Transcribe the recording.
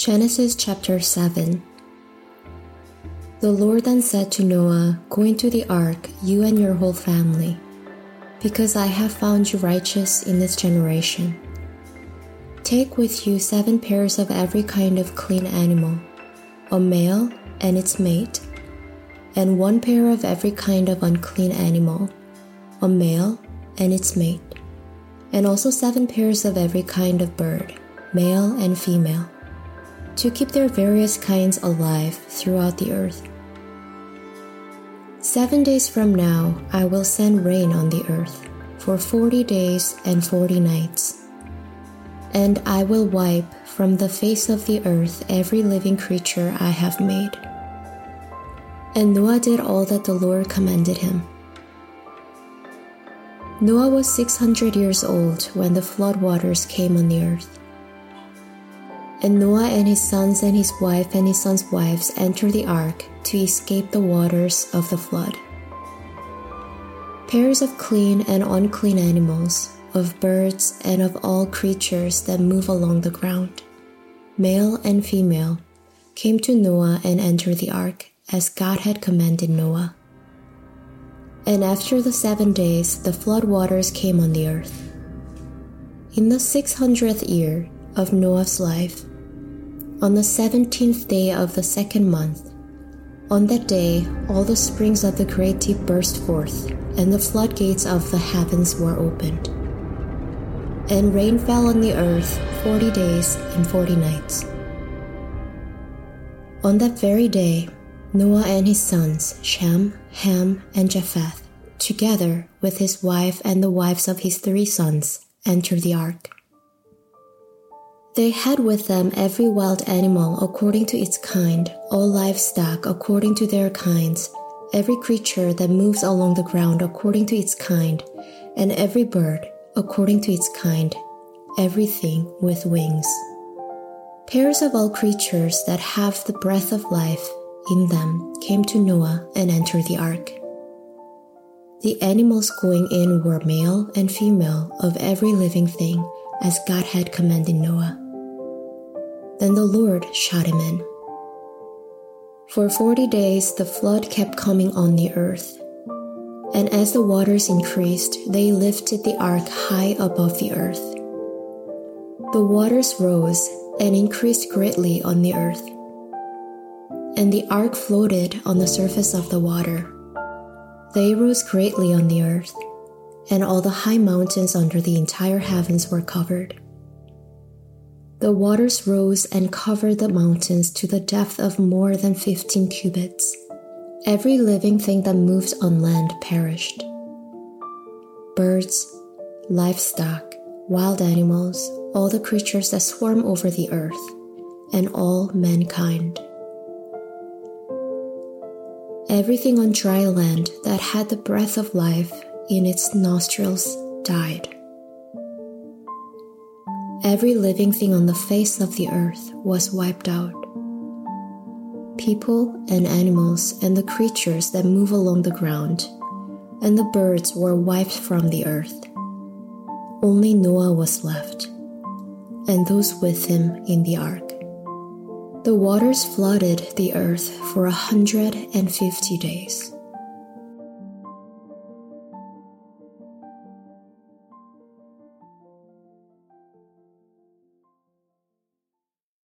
Genesis chapter 7 The Lord then said to Noah, Go into the ark, you and your whole family, because I have found you righteous in this generation. Take with you seven pairs of every kind of clean animal, a male and its mate, and one pair of every kind of unclean animal, a male and its mate, and also seven pairs of every kind of bird, male and female to keep their various kinds alive throughout the earth. Seven days from now, I will send rain on the earth for forty days and forty nights. And I will wipe from the face of the earth every living creature I have made. And Noah did all that the Lord commanded him. Noah was 600 years old when the flood waters came on the earth. And Noah and his sons and his wife and his sons' wives entered the ark to escape the waters of the flood. Pairs of clean and unclean animals, of birds and of all creatures that move along the ground, male and female, came to Noah and entered the ark as God had commanded Noah. And after the seven days, the flood waters came on the earth. In the six hundredth year of Noah's life, on the seventeenth day of the second month. On that day, all the springs of the great deep burst forth, and the floodgates of the heavens were opened. And rain fell on the earth forty days and forty nights. On that very day, Noah and his sons, Shem, Ham, and Japheth, together with his wife and the wives of his three sons, entered the ark. They had with them every wild animal according to its kind, all livestock according to their kinds, every creature that moves along the ground according to its kind, and every bird according to its kind, everything with wings. Pairs of all creatures that have the breath of life in them came to Noah and entered the ark. The animals going in were male and female of every living thing as God had commanded Noah. Then the Lord shut him in. For forty days the flood kept coming on the earth. And as the waters increased, they lifted the ark high above the earth. The waters rose and increased greatly on the earth. And the ark floated on the surface of the water. They rose greatly on the earth and all the high mountains under the entire heavens were covered. The waters rose and covered the mountains to the depth of more than 15 cubits. Every living thing that moves on land perished. Birds, livestock, wild animals, all the creatures that swarm over the earth, and all mankind. Everything on dry land that had the breath of life in its nostrils died. Every living thing on the face of the earth was wiped out. People and animals and the creatures that move along the ground, and the birds were wiped from the earth. Only Noah was left, and those with him in the ark. The waters flooded the earth for a hundred and fifty days.